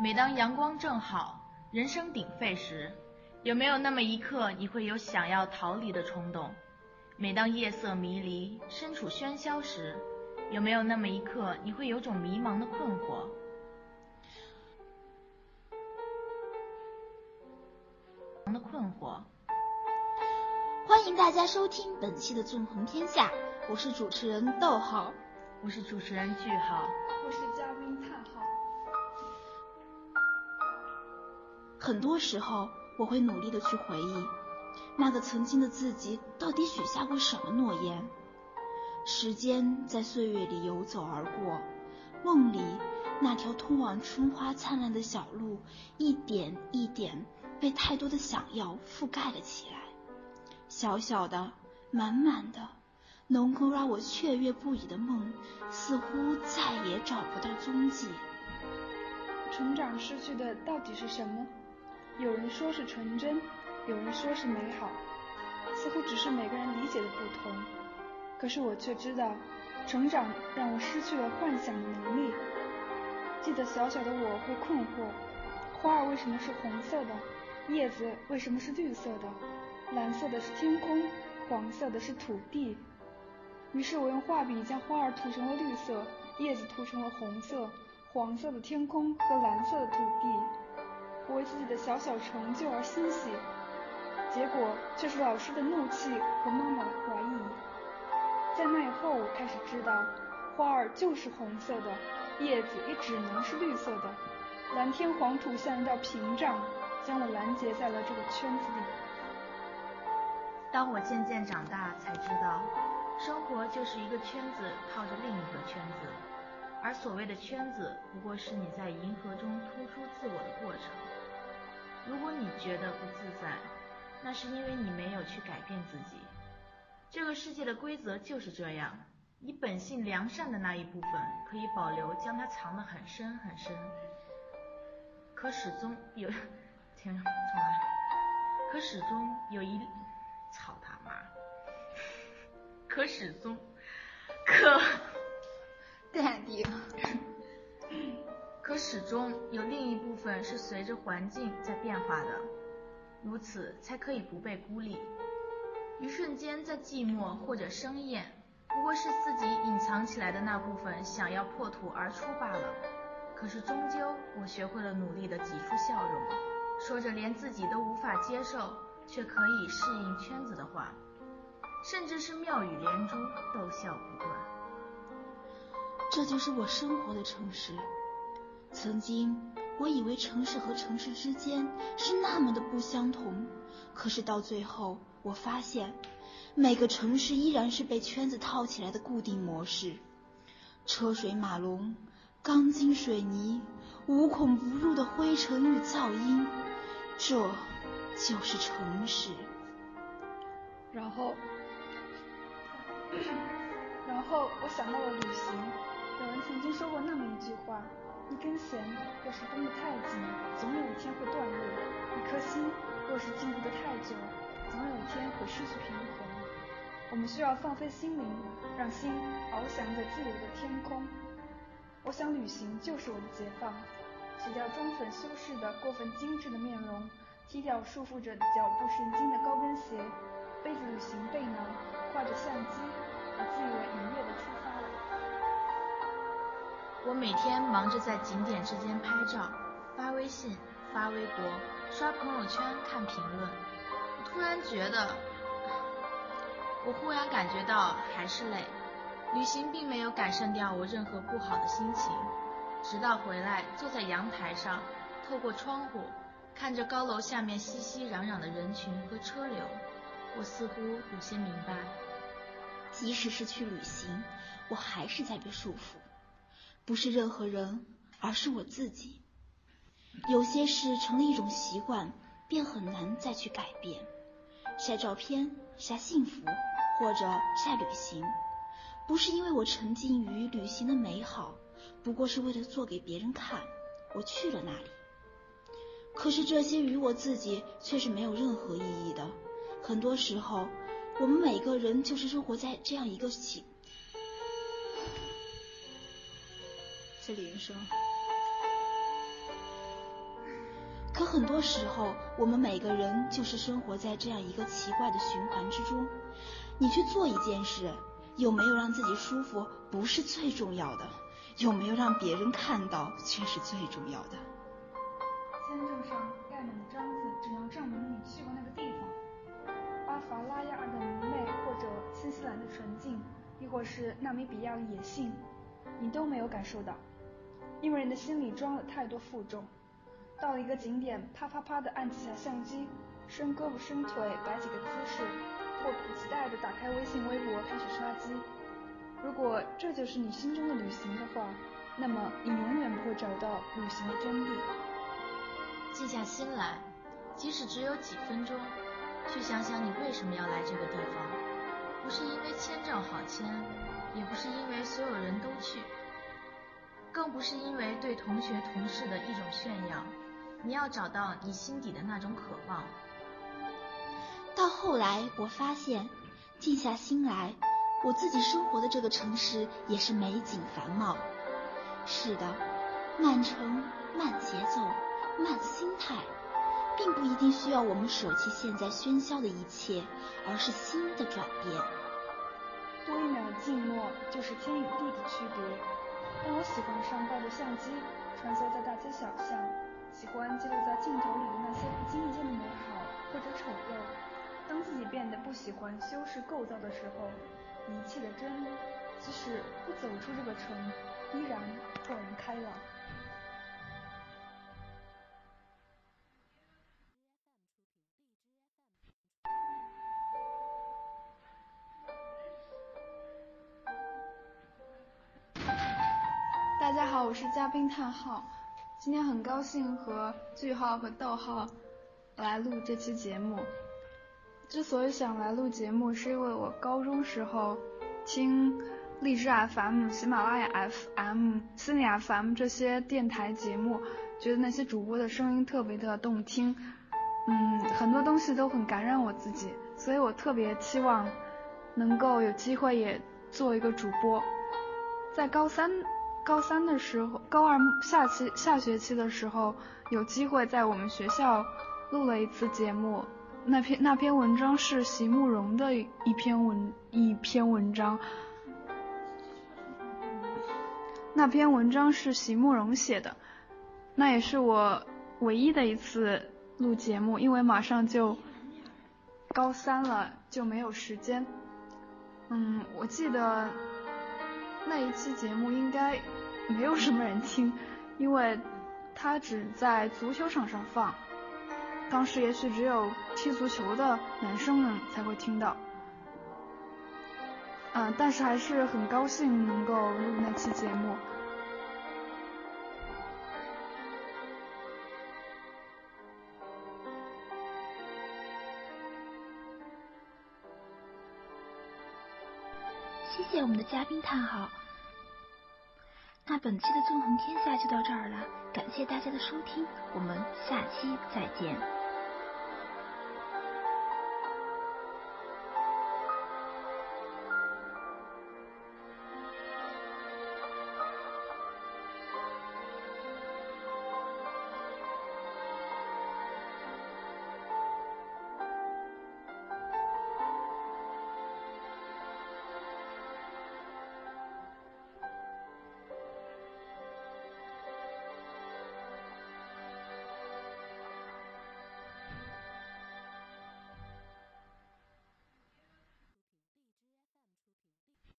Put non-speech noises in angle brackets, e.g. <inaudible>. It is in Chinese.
每当阳光正好，人声鼎沸时，有没有那么一刻你会有想要逃离的冲动？每当夜色迷离，身处喧嚣时，有没有那么一刻你会有种迷茫的困惑？的困惑。欢迎大家收听本期的《纵横天下》，我是主持人逗号，我是主持人句号，我是嘉宾叹号。很多时候，我会努力的去回忆，那个曾经的自己到底许下过什么诺言。时间在岁月里游走而过，梦里那条通往春花灿烂的小路，一点一点被太多的想要覆盖了起来。小小的、满满的，能够让我雀跃不已的梦，似乎再也找不到踪迹。成长失去的到底是什么？有人说是纯真，有人说是美好，似乎只是每个人理解的不同。可是我却知道，成长让我失去了幻想的能力。记得小小的我会困惑：花儿为什么是红色的？叶子为什么是绿色的？蓝色的是天空，黄色的是土地。于是我用画笔将花儿涂成了绿色，叶子涂成了红色，黄色的天空和蓝色的土地。我为自己的小小成就而欣喜，结果却是老师的怒气和妈妈的怀疑。在那以后，我开始知道，花儿就是红色的，叶子也只能是绿色的，蓝天黄土像一道屏障，将我拦截在了这个圈子里。当我渐渐长大，才知道，生活就是一个圈子套着另一个圈子，而所谓的圈子，不过是你在银河中突出自我的过程。如果你觉得不自在，那是因为你没有去改变自己。这个世界的规则就是这样，你本性良善的那一部分可以保留，将它藏得很深很深。可始终有，<laughs> 停，重来。可始终有一，操他妈！可始终，可，<laughs> <laughs> 淡定。可始终有另一部分是随着环境在变化的，如此才可以不被孤立。一瞬间在寂寞或者生厌，不过是自己隐藏起来的那部分想要破土而出罢了。可是终究，我学会了努力的挤出笑容，说着连自己都无法接受却可以适应圈子的话，甚至是妙语连珠，逗笑不断。这就是我生活的城市。曾经，我以为城市和城市之间是那么的不相同，可是到最后，我发现每个城市依然是被圈子套起来的固定模式，车水马龙、钢筋水泥、无孔不入的灰尘与噪音，这就是城市。然后，<coughs> 然后我想到了旅行，有人曾经说过那么一句话。一根弦若是绷得太紧，总有一天会断裂；一颗心若是禁锢得太久，总有一天会失去平衡。我们需要放飞心灵，让心翱翔在自由的天空。我想旅行就是我的解放，洗掉妆粉修饰的过分精致的面容，踢掉束缚着脚步神经的高跟鞋，背着旅行背囊，挎着相机，我自以为愉悦的出发。我每天忙着在景点之间拍照、发微信、发微博、刷朋友圈、看评论。我突然觉得，<sighs> 我忽然感觉到还是累。旅行并没有改善掉我任何不好的心情。直到回来，坐在阳台上，透过窗户看着高楼下面熙熙攘攘的人群和车流，我似乎有些明白，即使是去旅行，我还是在被束缚。不是任何人，而是我自己。有些事成了一种习惯，便很难再去改变。晒照片、晒幸福，或者晒旅行，不是因为我沉浸于旅行的美好，不过是为了做给别人看，我去了那里。可是这些与我自己却是没有任何意义的。很多时候，我们每个人就是生活在这样一个情。这铃声，可很多时候，我们每个人就是生活在这样一个奇怪的循环之中。你去做一件事，有没有让自己舒服不是最重要的，有没有让别人看到却是最重要的。签证上盖满的章子，只能证明你去过那个地方。巴伐拉亚的明媚，或者新西兰的纯净，亦或是纳米比亚的野性，你都没有感受到，因为人的心里装了太多负重。到了一个景点，啪啪啪的按几下相机，伸胳膊伸腿，摆几个姿势，迫不及待的打开微信、微博开始刷机。如果这就是你心中的旅行的话，那么你永远不会找到旅行的真谛。静下心来，即使只有几分钟，去想想你为什么要来这个地方。不是因为签证好签，也不是因为所有人都去，更不是因为对同学同事的一种炫耀。你要找到你心底的那种渴望。到后来，我发现，静下心来，我自己生活的这个城市也是美景繁茂。是的，慢城、慢节奏、慢心态，并不一定需要我们舍弃现在喧嚣的一切，而是心的转变。多一秒静默，就是天与地的区别。但我喜欢上抱着相机，穿梭在大街小巷。喜欢记录在镜头里的那些不经意间的美好或者丑陋。当自己变得不喜欢修饰构造的时候，一切的真，即使不走出这个城，依然豁然开朗。我是嘉宾叹号。今天很高兴和句号和逗号来录这期节目。之所以想来录节目，是因为我高中时候听荔枝 FM、喜马拉雅 FM、思尼 FM 这些电台节目，觉得那些主播的声音特别的动听，嗯，很多东西都很感染我自己，所以我特别期望能够有机会也做一个主播。在高三。高三的时候，高二下期下学期的时候，有机会在我们学校录了一次节目。那篇那篇文章是席慕容的一篇文一篇文章。那篇文章是席慕容写的，那也是我唯一的一次录节目，因为马上就高三了，就没有时间。嗯，我记得那一期节目应该。没有什么人听，因为它只在足球场上放。当时也许只有踢足球的男生们才会听到。嗯，但是还是很高兴能够录那期节目。谢谢我们的嘉宾探好。那本期的纵横天下就到这儿了，感谢大家的收听，我们下期再见。